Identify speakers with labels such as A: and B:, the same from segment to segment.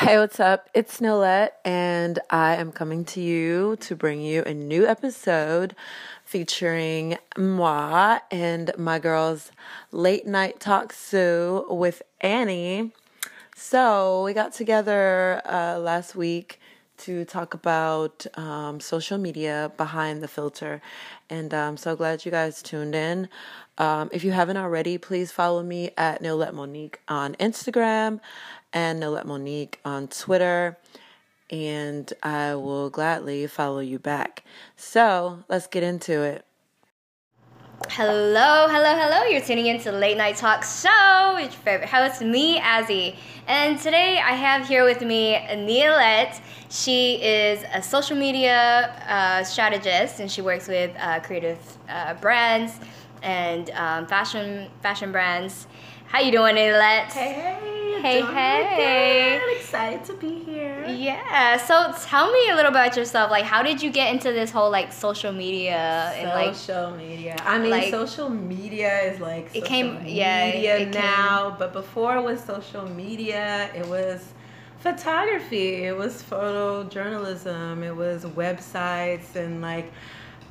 A: Hey, what's up? It's Nealette, and I am coming to you to bring you a new episode featuring moi and my girls' late night talk Sue with Annie. So, we got together uh, last week to talk about um, social media behind the filter, and I'm so glad you guys tuned in. Um, if you haven't already, please follow me at Nealette Monique on Instagram and Nealette Monique on Twitter, and I will gladly follow you back. So let's get into it.
B: Hello, hello, hello. You're tuning in to Late Night Talk Show with your favorite host, me, Azzy. And today I have here with me Nealette. She is a social media uh, strategist and she works with uh, creative uh, brands and um, fashion fashion brands. How you doing, Nealette?
C: Hey, hey.
B: Hey, hey.
C: Good. Excited to be here.
B: Yeah. So tell me a little about yourself. Like, how did you get into this whole like social media and like
C: social media? I mean,
B: like-
C: social media is like
B: It
C: social
B: came- yeah,
C: media
B: it came-
C: now, but before it was social media, it was photography. It was photojournalism. It was websites and like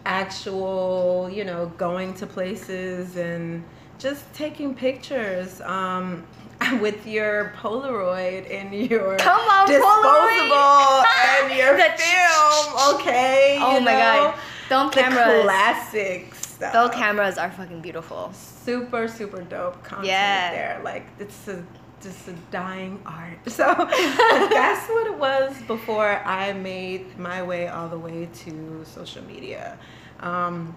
C: actual, you know, going to places and just taking pictures. Um, with your Polaroid and your
B: Come on,
C: disposable and your film, okay?
B: Oh
C: you
B: my
C: know?
B: god. Film cameras.
C: the classic stuff.
B: Film cameras are fucking beautiful.
C: Super, super dope content
B: Yeah.
C: there. Like it's a just a dying art. So that's what it was before I made my way all the way to social media. Um,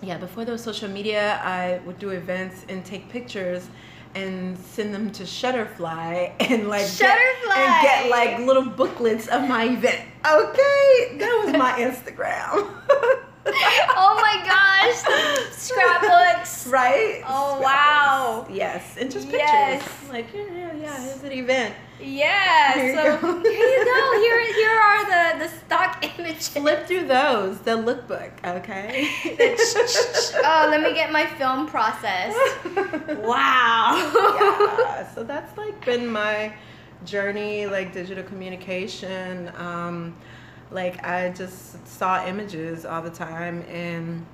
C: yeah, before there was social media, I would do events and take pictures and send them to Shutterfly and like get,
B: Shutterfly!
C: and get like little booklets of my event. Okay, that was my Instagram.
B: oh my gosh. Scrapbooks.
C: right?
B: Oh, wow.
C: Yes, and just pictures.
B: Yes.
C: Like eh. Yeah. Here's an event.
B: Yeah.
C: Here
B: so
C: go.
B: here you go. Here here are the the stock images.
C: Flip through those. The lookbook. Okay.
B: oh, let me get my film process. Wow.
C: yeah. So that's like been my journey, like digital communication. Um, like I just saw images all the time and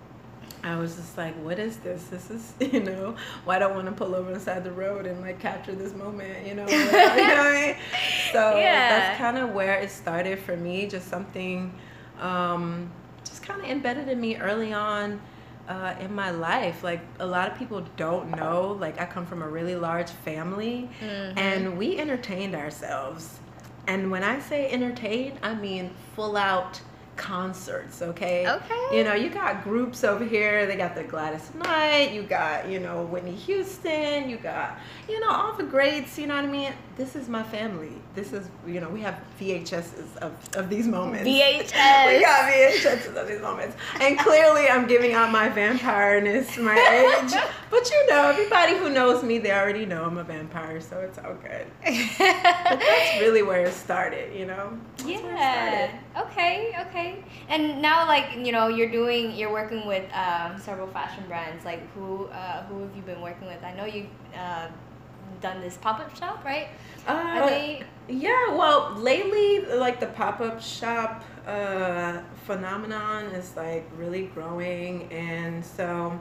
C: I was just like, what is this? This is, you know, why don't I want to pull over inside the road and like capture this moment, you know? you know what I mean? So
B: Yeah.
C: that's kind of where it started for me, just something um, just kind of embedded in me early on uh, in my life. Like a lot of people don't know, like I come from a really large family
B: Mhm.
C: and we entertained ourselves. And when I say entertained, I mean full out concerts, okay?
B: Okay.
C: You know, you got groups over here. They got the Gladys Knight. You got, you know, Whitney Houston. You got, you know, all the greats. You know what I mean? This is my family. This is, you know, we have VHSs of, of these moments.
B: VHS.
C: we got VHSs of these moments. And clearly I'm giving out my vampireness, my age. But you know, everybody who knows me, they already know I'm a vampire, so it's all good. But that's really where it started, you know? That's where it
B: Yeah. Okay. Okay. And now, like you know, you're doing, you're working with um, several fashion brands. Like who, uh, who have you been working with? I know you uh, done this pop up shop, right?
C: Uh,
B: they?
C: Yeah, well, lately, like the pop up shop uh, phenomenon is like really growing, and so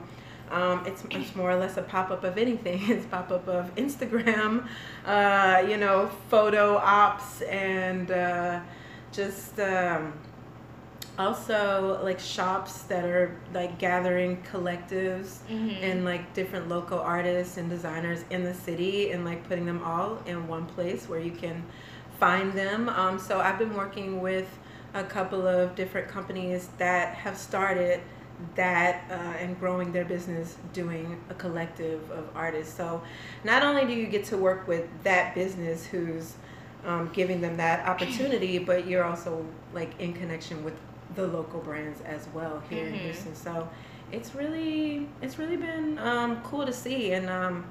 C: um, it's it's more or less a pop up of anything. It's pop up of Instagram, uh, you know, photo ops, and uh, just. Um, also like shops that are like gathering collectives
B: Mhm.
C: and like different local artists and designers in the city and like putting them all in one place where you can find them um, so i've been working with a couple of different companies that have started that uh, and growing their business doing a collective of artists so not only do you get to work with that business who's um, giving them that opportunity but you're also like in connection with the local brands as well here in
B: Mhm.
C: houston so it's really it's really been um, cool to see and um,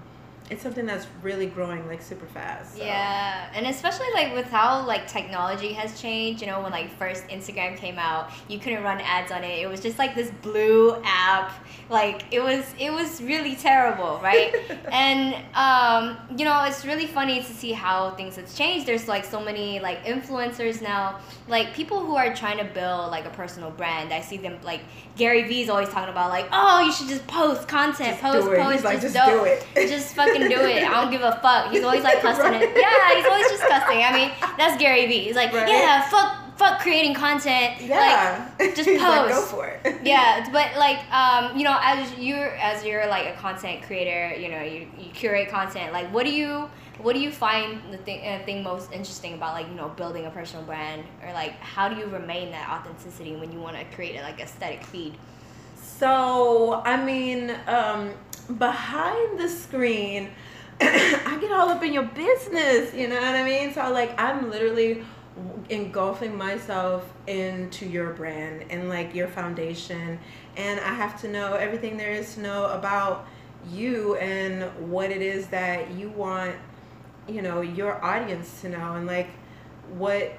C: it's something that's really growing like super fast so.
B: Yeah, and especially like with how like technology has changed. You know, when like first Instagram came out, you couldn't run ads on it. It was just like this blue app like it was it was really terrible right and um, you know it's really funny to see how things have changed there's like so many like influencers now like people who are trying to build like a personal brand i see them like gary vee's always talking about like oh you should just post content
C: Just
B: post post
C: He's like,
B: just,
C: "Just do it."
B: just fucking do it. I don't give a fuck. He's always like cussing it. Yeah he's always just cussing. I mean that's gary vee. He's like
C: Right.
B: yeah fuck fuck creating content.
C: Yeah.
B: like just
C: He's like, go
B: post.
C: for it.
B: yeah but like um you know as you're as you're like a content creator you know you, you curate content like what do you what do you find the thing, uh, thing most interesting about like you know building a personal brand? Or like how do you remain that authenticity when you want to create a like aesthetic feed
C: So, I mean, um, behind the screen, I get all up in your business, you know what I mean? So, like, I'm literally engulfing myself into your brand and like your foundation, and I have to know everything there is to know about you and what it is that you want, you know, your audience to know, and like what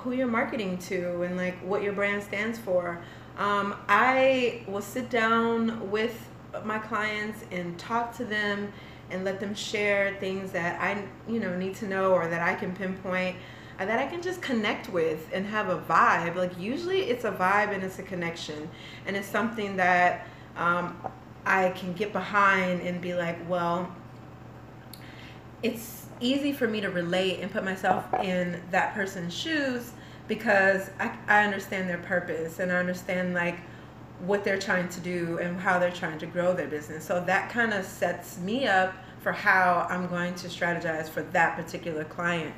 C: who you're marketing to and like what your brand stands for. Um, I will sit down with my clients and talk to them and let them share things that I you know need to know or that I can pinpoint uh, that I can just connect with and have a vibe. Like usually it's a vibe and it's a connection and it's something that um, I can get behind and be like, well, it's easy for me to relate and put myself in that person's shoes because I, I understand their purpose and I understand like what they're trying to do and how they're trying to grow their business. So that kind of sets me up for how I'm going to strategize for that particular client.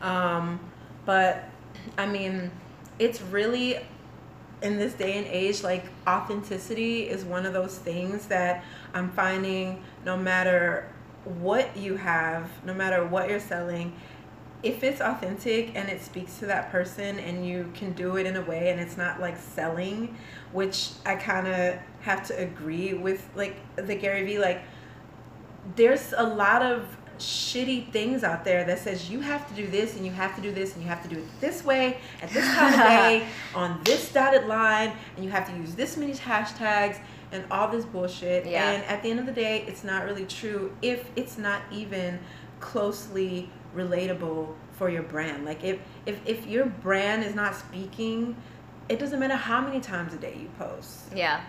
C: Um, but I mean, it's really in this day and age, like authenticity is one of those things that I'm finding no matter what you have, no matter what you're selling, if it's authentic and it speaks to that person and you can do it in a way and it's not like selling, which I kind of have to agree with like the Gary Vee, like there's a lot of shitty things out there that says you have to do this and you have to do this and you have to do it this way at this time of day on this dotted line and you have to use this many hashtags and all this bullshit
B: Yeah.
C: and at the end of the day it's not really true if it's not even closely relatable for your brand like if if, if your brand is not speaking it doesn't matter how many times a day you post
B: yeah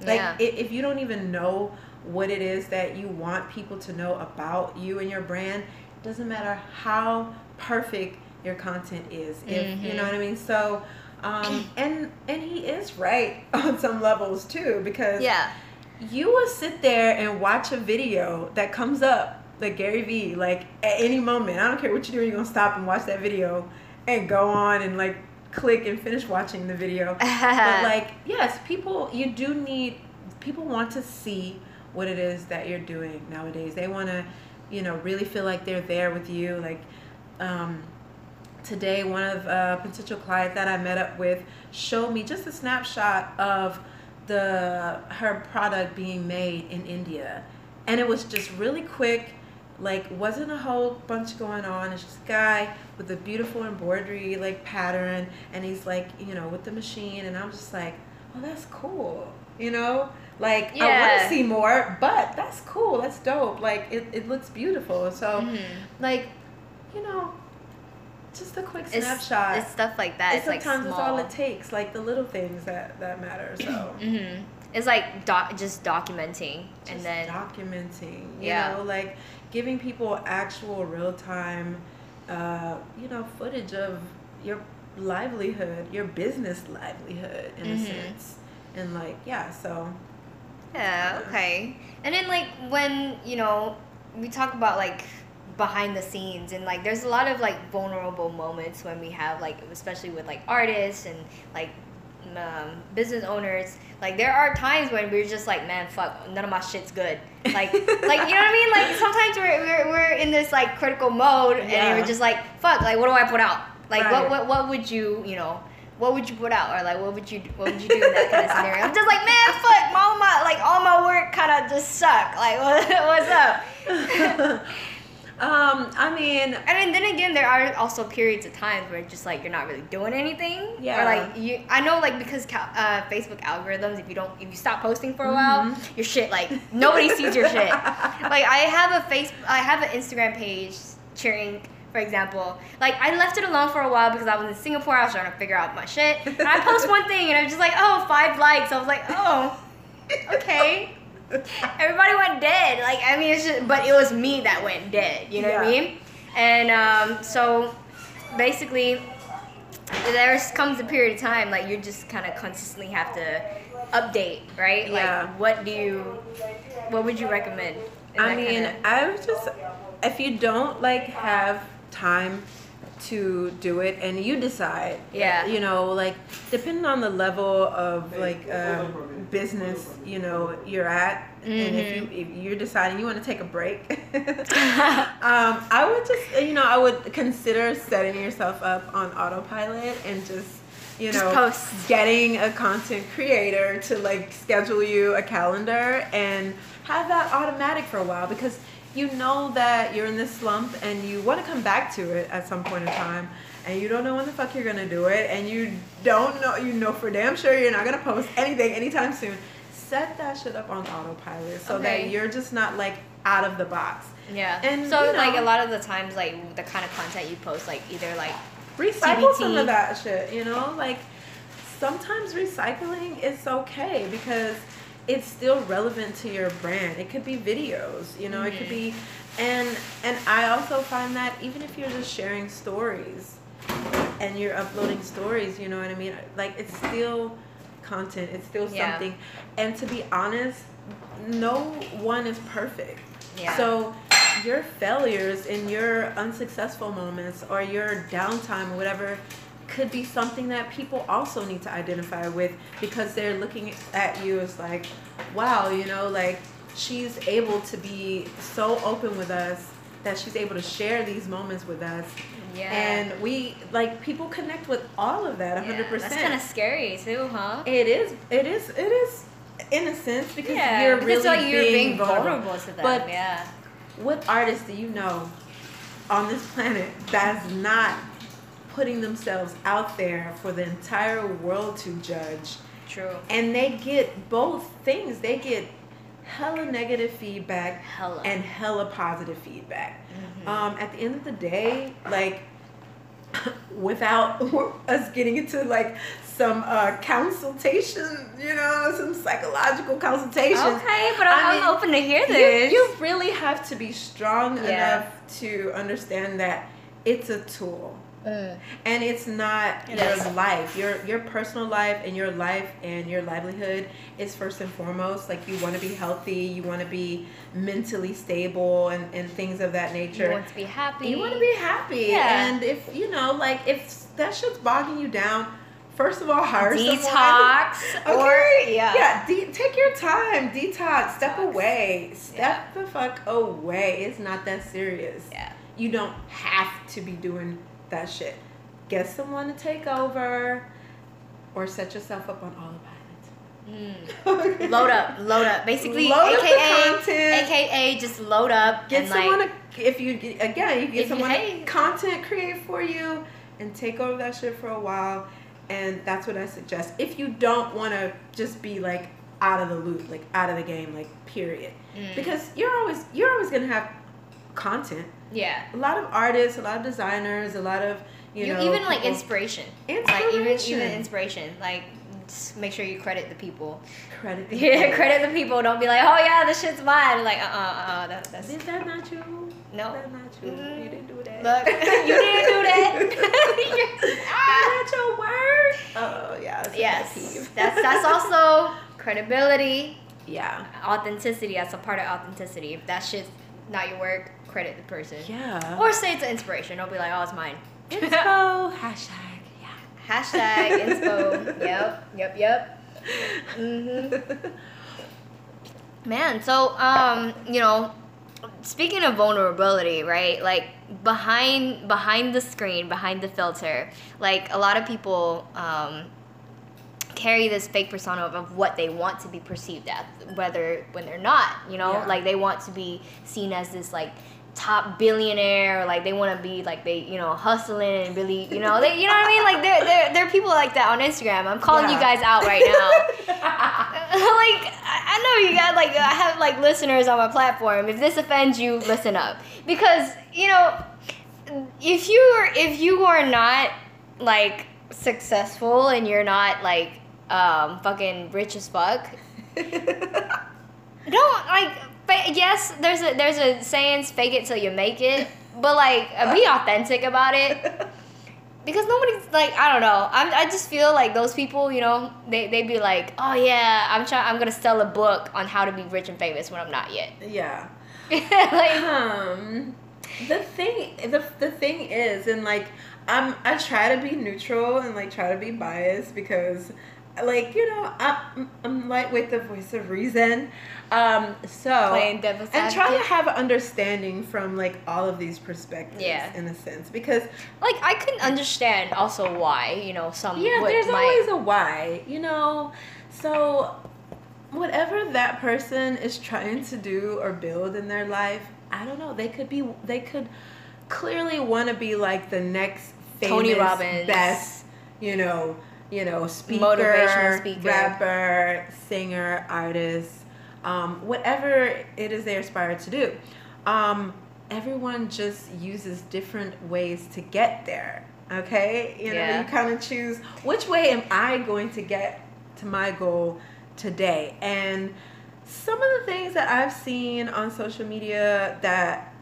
C: like
B: yeah
C: if you don't even know what it is that you want people to know about you and your brand, it doesn't matter how perfect your content is. If you
B: Mhm.
C: know what I mean. So, um, and and he is right on some levels too because
B: yeah
C: you will sit there and watch a video that comes up like Gary Vee like at any moment. I don't care what you're doing, you're gonna stop and watch that video and go on and like click and finish watching the video. but like yes, people you do need people want to see what it is that you're doing nowadays. They want to, you know, really feel like they're there with you. Like um, today, one of a potential client that I met up with showed me just a snapshot of the her product being made in India, and it was just really quick. Like wasn't a whole bunch going on. It's just a guy with a beautiful embroidery like pattern, and he's like you know with the machine, and I'm just like, oh that's cool, you know. Like I want to see more, but that's cool. That's dope. Like it, it looks beautiful. So
B: Mhm.
C: like, you know, just a quick snapshot.
B: it's stuff like that it's like
C: sometimes
B: small.
C: it's all it takes, like the little things that that matter. So
B: hmm It's like doc- just documenting and then
C: documenting, you
B: Yeah.
C: know, like giving people actual real time, uh, you know, footage of your livelihood, your business livelihood in a
B: Mhm.
C: sense, and like yeah, so
B: yeah okay. And then like when you know we talk about like behind the scenes and like there's a lot of like vulnerable moments when we have like especially with like artists and like um, business owners like there are times when we're just like man fuck none of my shit's good. Like like you know what I mean? Like sometimes we're, we're, we're in this like critical mode and
C: Yeah.
B: we're just like fuck like what do I put out? Like what,
C: Right.
B: what what would you you know what would you put out? Or like what would you what would you do in that kind of scenario? I'm just like man fuck all my like all my work kind of just suck. Like what, what's up
C: Um, I mean,
B: I mean, then again, there are also periods of times where just like you're not really doing anything.
C: Yeah.
B: Or like you, I know like because uh, Facebook algorithms, if you don't, if you stop posting for a while,
C: Mhm.
B: your shit like nobody sees your shit. Like I have a face, I have an Instagram page cheering. For example, like I left it alone for a while because I was in Singapore. I was trying to figure out my shit. And I post one thing and I'm just like, oh, five likes. I was like, oh, okay. Everybody went dead. Like I mean, it's just, but it was me that went dead. You know what I mean? And um, so basically, there comes a period of time like you just kind of consistently have to update, right?
C: Yeah.
B: Like, what do you? What would you recommend?
C: I mean,
B: kinda-
C: I would just if you don't like have time to do it and you decide
B: Yeah.
C: you know like depending on the level of like um, business you know you're at and if you
B: Mm-hmm.
C: if you're deciding you want to take a break um, i would just you know i would consider setting yourself up on autopilot and just you know
B: post.
C: getting a content creator to like schedule you a calendar and have that automatic for a while because you know that you're in this slump and you want to come back to it at some point in time and you don't know when the fuck you're gonna do it and you don't know you know for damn sure you're not gonna post anything anytime soon. Set that shit up on autopilot so
B: Okay.
C: that you're just not like out of the box.
B: Yeah.
C: and,
B: so
C: you
B: like a lot of the times, like the kind of content you post, like either like
C: recycle some of that shit you know? Like sometimes recycling is okay because it's still relevant to your brand. It could be videos you know? It could mm-hmm. be and and i also find that even if you're just sharing stories and you're uploading stories you know what i mean like it's still content it's still
B: Yeah.
C: something and to be honest no one is perfect
B: Yeah.
C: so your failures and your unsuccessful moments or your downtime or whatever could be something that people also need to identify with because they're looking at you as like, wow, you know, like she's able to be so open with us that she's able to share these moments with us.
B: Yeah.
C: And we like people connect with all of that
B: Yeah,
C: 100%.
B: That's kind of scary too, huh?
C: It is. It is. It is. In a sense, because
B: yeah,
C: you're
B: because
C: really
B: you're
C: being,
B: being vulnerable, to them.
C: But
B: yeah.
C: what artists do you know on this planet that's not putting themselves out there for the entire world to judge?
B: True.
C: And they get both things. They get hella negative feedback
B: Hella.
C: and hella positive feedback.
B: Mm-hmm.
C: Um, at the end of the day, like without us getting into like some uh, consultation, you know, some psychological consultation.
B: Okay, but
C: I
B: I'm,
C: mean,
B: I'm open to hear
C: You,
B: this.
C: you really have to be strong
B: Yeah.
C: enough to understand that it's a tool
B: Mm.
C: and it's not
B: It
C: your
B: is.
C: life your your personal life and your life and your livelihood is first and foremost like you want to be healthy you want to be mentally stable and, and things of that nature
B: You want to be happy.
C: you want to be happy
B: Yeah.
C: and if you know like if that shit's bogging you down first of all hire someone
B: detox
C: Okay.
B: or yeah.
C: Yeah, de- take your time. Detox. Step
B: Detox.
C: away. Step
B: Yeah.
C: the fuck away. It's not that serious.
B: Yeah.
C: You don't have to be doing that shit. Get someone to take over or set yourself up on all autopilot.
B: Mm. Load up, load up. Basically,
C: Load up the
B: AKA,
C: content.
B: AKA, just load up
C: Get someone
B: like,
C: to, if you, again, you get
B: you-
C: someone
B: hey.
C: content create for you and take over that shit for a while. And that's what I suggest. If you don't want to just be like out of the loop, like out of the game, like period.
B: Mm.
C: because you're always you're always gonna have content.
B: yeah.
C: A lot of artists, a lot of designers, a lot of you,
B: You,
C: know
B: even like
C: people-
B: inspiration. Like even
C: Inspiration.
B: even inspiration. Like just make sure you credit the people.
C: credit. the
B: Yeah,
C: people.
B: credit the people. Don't be like, oh yeah, this shit's mine. Like, uh, uh, uh, that, that's
C: Is that not you?
B: No.
C: That's not you.
B: Mm.
C: You didn't do that.
B: Look, you didn't do that.
C: That's not your word. Oh yeah. That's
B: yes, that's that's also credibility,
C: yeah.
B: authenticity. That's a part of authenticity. If that shit's not your work, credit the person.
C: Yeah.
B: Or say it's an inspiration. Don't be like, oh, it's mine.
C: Inspo hashtag. Yeah.
B: Hashtag inspo. yep, yep, yep. Mhm. Man, so um, you know, speaking of vulnerability, right? Like behind behind the screen, behind the filter, like a lot of people um carry this fake persona of, of what they want to be perceived as, whether when they're not, you know,
C: Yeah.
B: like they want to be seen as this like top billionaire or like they want to be like they you know hustling and really you know they you know what I mean like there there there are people like that on Instagram. I'm calling you guys out right now. like I I know you guys like I have like listeners on my platform. If this offends you, listen up because you know if you are if you are not like successful and you're not like um fucking rich as fuck don't like fa- yes there's a there's a saying fake it till you make it but like uh, be authentic about it because nobody's like I don't know. I'm, I just feel like those people, you know, they they be like, oh yeah, I'm trying. I'm gonna sell a book on how to be rich and famous when I'm not yet.
C: yeah.
B: like
C: Um, the thing, the the thing is, and like, I'm I try to be neutral and like try to be biased because, like, you know, I'm I'm lightweight, the voice of reason. Um, so
B: Playing devil's
C: and try to have understanding from like all of these perspectives.
B: Yeah.
C: in a sense, because
B: like I can understand also why you know some
C: yeah, there's
B: might-
C: always a why, you know. So whatever that person is trying to do or build in their life, I don't know. They could be. They could clearly want to be like the next famous,
B: Tony Robbins.
C: best, you know, you know, speaker,
B: Motivational speaker.
C: rapper, singer, artist, um, whatever it is they aspire to do. Um, everyone just uses different ways to get there. Okay, you know,
B: Yeah.
C: you kind of choose which way am I going to get to my goal today, and some of the things that I've seen on social media that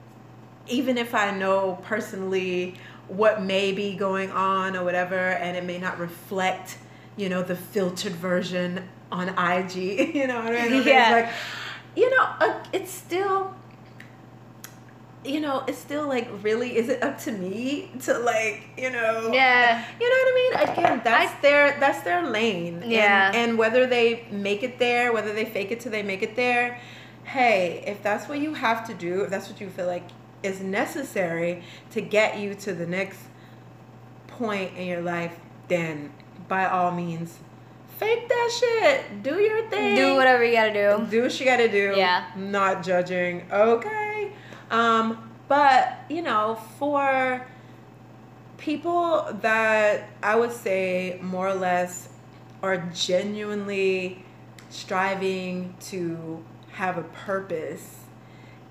C: even if I know personally what may be going on or whatever, and it may not reflect, you know, the filtered version on IG, you know what I mean?
B: Yeah.
C: Like, you know, uh, it's still, you know, it's still like, really, is it up to me to like, you know,
B: yeah
C: you know what I mean? Again, that's their that's their lane.
B: Yeah.
C: And, and whether they make it there, whether they fake it till they make it there, hey, if that's what you have to do, if that's what you feel like is necessary to get you to the next point in your life, then by all means, fake that shit. Do your thing.
B: do whatever you gotta do
C: Do what you gotta do.
B: Yeah.
C: Not judging. Okay. Um, but you know, for people that I would say more or less are genuinely striving to have a purpose,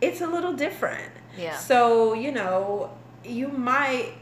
C: it's a little different.
B: Yeah
C: So, you know, you might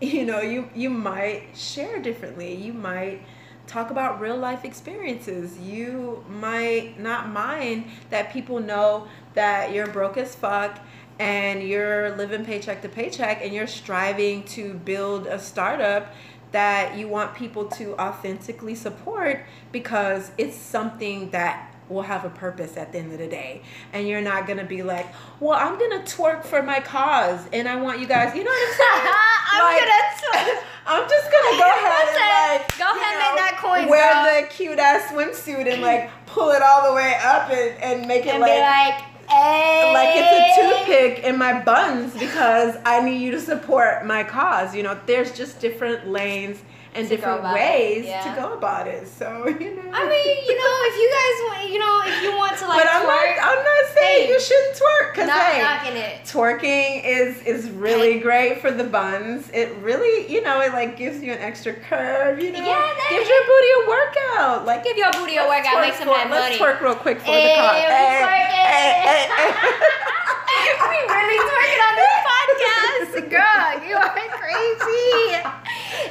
C: you know, you you might share differently. You might talk about real life experiences. You might not mind that people know that you're broke as fuck and you're living paycheck to paycheck and you're striving to build a startup that you want people to authentically support because it's something that will have a purpose at the end of the day. And you're not gonna be like, well, I'm gonna twerk for my cause and I want you guys, you know what I'm saying?
B: I'm
C: Like,
B: gonna twerk.
C: I'm just gonna go ahead and like
B: Go ahead and
C: know,
B: make that coin,
C: wear
B: girl.
C: the cute ass swimsuit and like pull it all the way up and, and make it
B: and
C: like
B: like hey
C: like it's a toothpick in my buns because I need you to support my cause. You know, there's just different lanes and different ways
B: yeah.
C: to go about it. So you know.
B: I mean, you know, if you guys want, you know, if you want to like
C: but I'm
B: twerk,
C: not. I'm not saying
B: Hey,
C: you shouldn't twerk because
B: not
C: hey, twerking is is really great for the buns. It really, you know, it like gives you an extra curve. You know,
B: Yeah, that-
C: gives your booty a workout. Like
B: Give your booty a workout, make some
C: for-
B: money.
C: Let's twerk real quick for
B: Hey,
C: the cause.
B: we
C: Hey,
B: twerking.
C: hey, hey, hey.
B: we really twerking on this podcast, girl. You are crazy.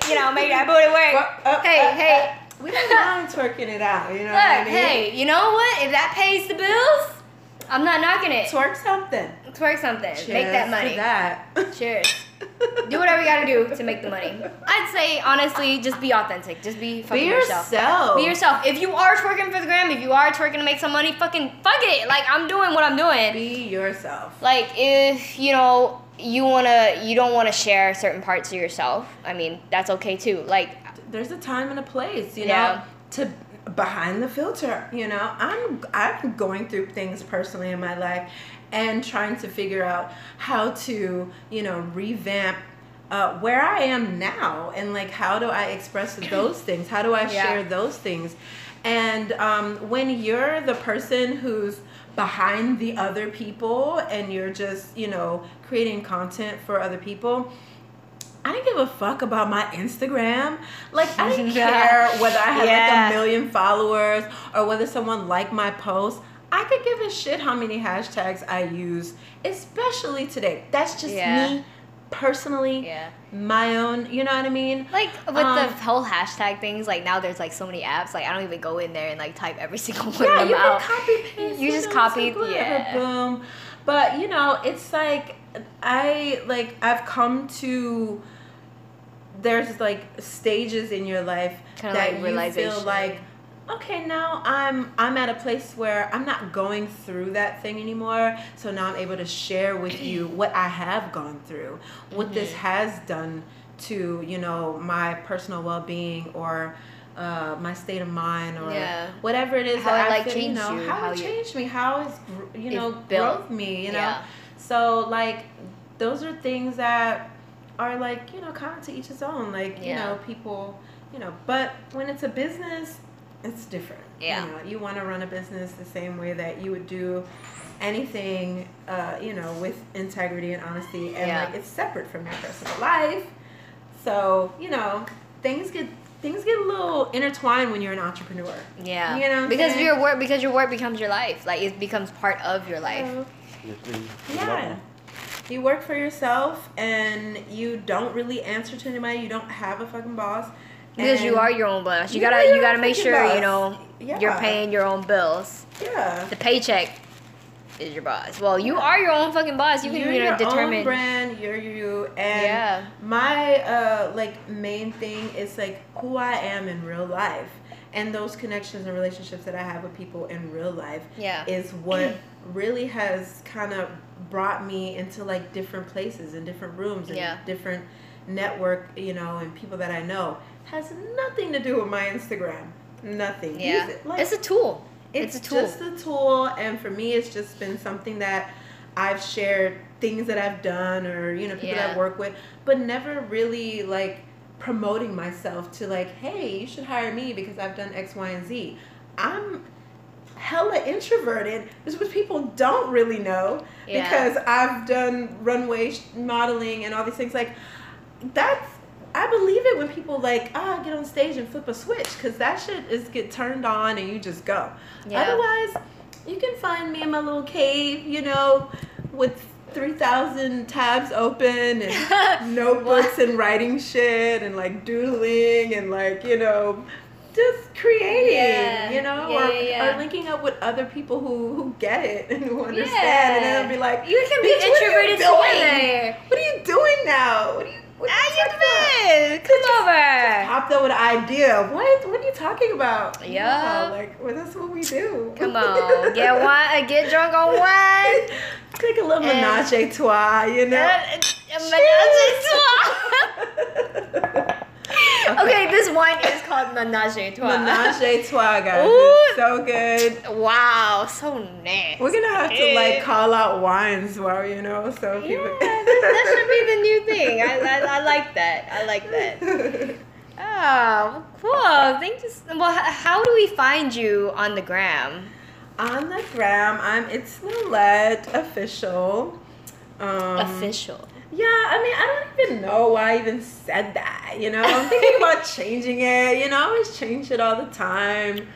B: You know, make that booty work.
C: Uh,
B: hey,
C: uh,
B: hey,
C: We don't mind twerking it out. You know what I mean?
B: hey, you know what? If that pays the bills, I'm not knocking it.
C: twerk something.
B: Twerk something,
C: Cheers
B: make that money.
C: That.
B: Cheers. Do whatever you gotta do to make the money. I'd say honestly, just be authentic. Just be fucking
C: Be
B: yourself.
C: yourself.
B: Be yourself. If you are twerking for the gram, if you are twerking to make some money, fucking fuck it. Like I'm doing what I'm doing.
C: Be yourself.
B: Like if you know you wanna, you don't wanna share certain parts of yourself. I mean that's okay too. Like
C: There's a time and a place, you
B: Yeah.
C: know, to behind the filter. You know, I'm I'm going through things personally in my life, and trying to figure out how to, you know, revamp. Uh, where I am now, and like, how do I express those things? How do I
B: Yeah.
C: share those things? And um, when you're the person who's behind the other people and you're just, you know, creating content for other people, I didn't give a fuck about my Instagram. Like I didn't care whether I had
B: Yeah.
C: like a million followers or whether someone liked my post. I could give a shit how many hashtags I use, especially today. That's just
B: Yeah.
C: me personally,
B: Yeah.
C: My own, you know what I mean?
B: Like with
C: Um,
B: the whole hashtag things, like now there's like so many apps. Like I don't even go in there and like type every single one
C: yeah,
B: of
C: you
B: them out.
C: can copy paste.
B: You just
C: know,
B: copy-
C: it's like, whatever,
B: yeah.
C: Boom. But you know, it's like I like I've come to. There's like stages in your life
B: Kinda
C: that
B: like
C: you feel like, okay, now I'm I'm at a place where I'm not going through that thing anymore. So now I'm able to share with you what I have gone through, what this
B: Mm-hmm.
C: has done to you know my personal well being or. Uh, my state of mind, or
B: Yeah.
C: whatever it is
B: How
C: that
B: it,
C: I
B: like,
C: feel, you know,
B: you,
C: how,
B: how
C: it changed me, how it's you
B: It
C: know
B: built-
C: me, you know.
B: yeah.
C: So like, those are things that are like you know kind of to each his own. Like you know people, you know. But when it's a business, it's different.
B: Yeah.
C: You know, you want to run a business the same way that you would do anything, uh, you know, with integrity and honesty, and
B: Yeah.
C: like it's separate from your personal life. So you know, things get things get a little intertwined when you're an entrepreneur.
B: Yeah.
C: You know what I'm
B: because
C: saying?
B: your work because your work becomes your life. Like it becomes part of your life.
C: So, Yeah. You work for yourself and you don't really answer to anybody. You don't have a fucking boss.
B: Because you are your own boss. You
C: You
B: gotta you gotta make sure,
C: boss.
B: you know, you're paying your own bills.
C: Yeah.
B: The paycheck is your boss. Well, you are your own fucking boss. You can
C: you're
B: you know
C: your
B: determine
C: own brand. You're you. And
B: Yeah.
C: my uh like main thing is like who I am in real life. And those connections and relationships that I have with people in real life
B: Yeah.
C: is what really has kind of brought me into like different places and different rooms and
B: Yeah.
C: different network, you know, and people that I know has nothing to do with my Instagram. Nothing.
B: Yeah.
C: Use it like-
B: it's a tool.
C: it's,
B: It's a tool.
C: just a tool and for me it's just been something that i've shared things that i've done or you know people that i work with but never really like promoting myself to like hey you should hire me because i've done x y and z i'm hella introverted this is what people don't really know
B: Yeah.
C: because i've done runway sh- modeling and all these things like that's I believe it when people like ah get on stage and flip a switch because that shit is get turned on and you just go.
B: Yeah.
C: Otherwise, you can find me in my little cave, you know, with three thousand tabs open and notebooks and writing shit and like doodling and like you know just creating,
B: Yeah.
C: you know,
B: Yeah,
C: or,
B: yeah,
C: or linking up with other people who who get it and who understand, and then I'll be like,
B: you can be
C: "Bitch, what are you
B: introverted together.
C: What are you doing now? What are you? What are you
B: you
C: talking about?"
B: can come over.
C: Popped up with an idea. What? What are you talking about?
B: Yeah.
C: No, like, well, that's what we do.
B: Come on, get one, get drunk on wine.
C: Take a little
B: And-
C: menage a trois, you know.
B: Uh, menage a trois. okay, this wine is called menage trois.
C: Menage trois, guys.
B: Ooh.
C: So good.
B: Wow, so nice.
C: We're gonna have to like call out wines while you know, so
B: Yeah,
C: people.
B: that, that should be the new thing. I, I, I like that. I like that. Oh, cool. Thank you. Well, how do we find you on the gram?
C: On the gram, I'm it's Lillette official. Um,
B: Official.
C: Yeah, I mean, I don't even know why I even said that. You know, I'm thinking about changing it. You know, I always change it all the time.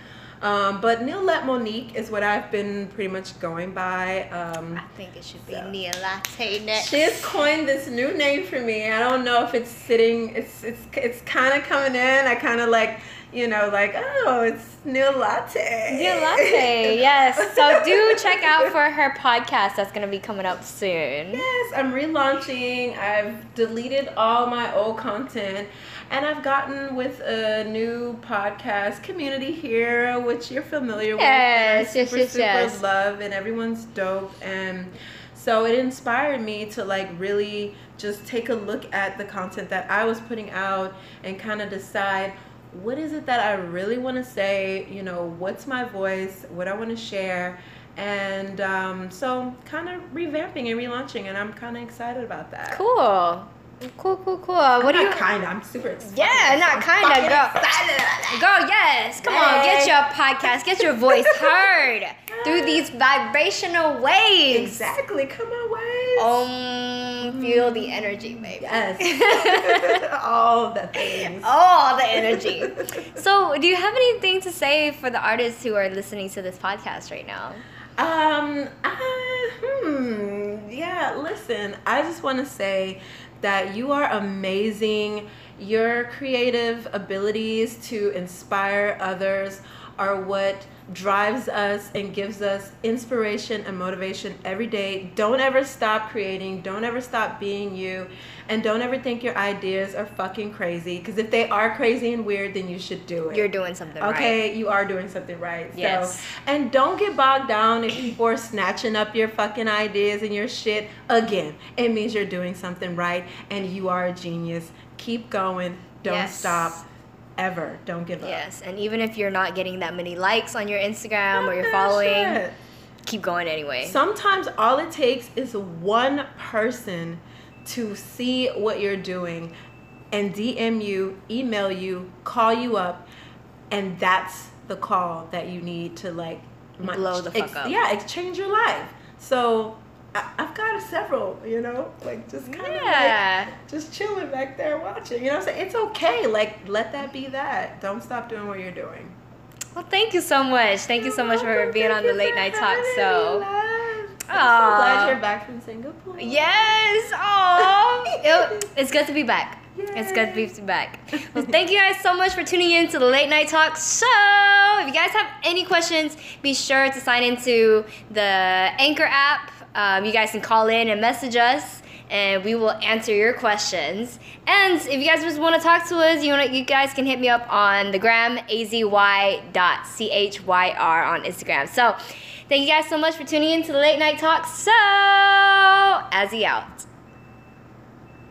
C: Um, but Nealette Monique is what I've been pretty much going by. Um,
B: I think it should be
C: So.
B: Nia Latte next.
C: she has coined this new name for me. I don't know if it's sitting. It's it's it's kind of coming in. I kind of like you know like oh it's new Latte.
B: New Latte, yes. So do check out for her podcast that's gonna be coming up soon.
C: Yes, I'm relaunching. I've deleted all my old content and I've gotten with a new podcast community here, which you're familiar
B: Yes,
C: with.
B: yes,
C: super,
B: yes,
C: super
B: yes.
C: love and everyone's dope. And so it inspired me to like really just take a look at the content that I was putting out and kind of decide what is it that I really want to say, you know, what's my voice, what I want to share. And um, so, kind of revamping and relaunching, and I'm kind of excited about that.
B: Cool. Cool, cool, cool. What
C: I'm
B: do you?
C: kinda. I'm super excited.
B: Yeah, not Go.
C: excited about that.
B: Girl, yes. Come on, get your podcast, get your voice heard through these vibrational waves.
C: Exactly. Come on, waves.
B: Um, feel the energy, baby.
C: Yes. All the things.
B: All the energy. So, do you have anything to say for the artists who are listening to this podcast right now?
C: Um, uh, hmm, yeah, listen, I just want to say that you are amazing. Your creative abilities to inspire others are what drives us and gives us inspiration and motivation every day. Don't ever stop creating, don't ever stop being you, and don't ever think your ideas are fucking crazy because if they are crazy and weird, then you should do it.
B: You're doing something right.
C: Okay, you are doing something right.
B: Yes.
C: So, and don't get bogged down if people are snatching up your fucking ideas and your shit. Again, it means you're doing something right and you are a genius. Keep going. Don't
B: Yes.
C: stop. Ever. Don't give up.
B: Yes, and even if you're not getting that many likes on your Instagram or
C: Fuck
B: you're following,
C: shit.
B: keep going anyway.
C: Sometimes all it takes is one person to see what you're doing and DM you, email you, call you up, and that's the call that you need to like
B: Blow the fuck up.
C: Yeah, exchange your life. So I, I've got several, you know, like just kind of like
B: yeah.
C: just chilling back there watching. You know what I'm saying? It's okay. Like let that be that. Don't stop doing what you're doing.
B: Well, thank you so much. Thank you so much for being on the late night talk. So.
C: I'm so glad you're back from Singapore.
B: Yes. Oh, it's good to be back. It's good to be back. Well, thank you guys so much for tuning in to the Late Night Talk Show. If you guys have any questions, be sure to sign into the Anchor app. Um, you guys can call in and message us, and we will answer your questions. And if you guys just want to talk to us, you want you guys can hit me up on the gram azy.chyr on Instagram. So, thank you guys so much for tuning in to the Late Night Talk Show. Azzy out.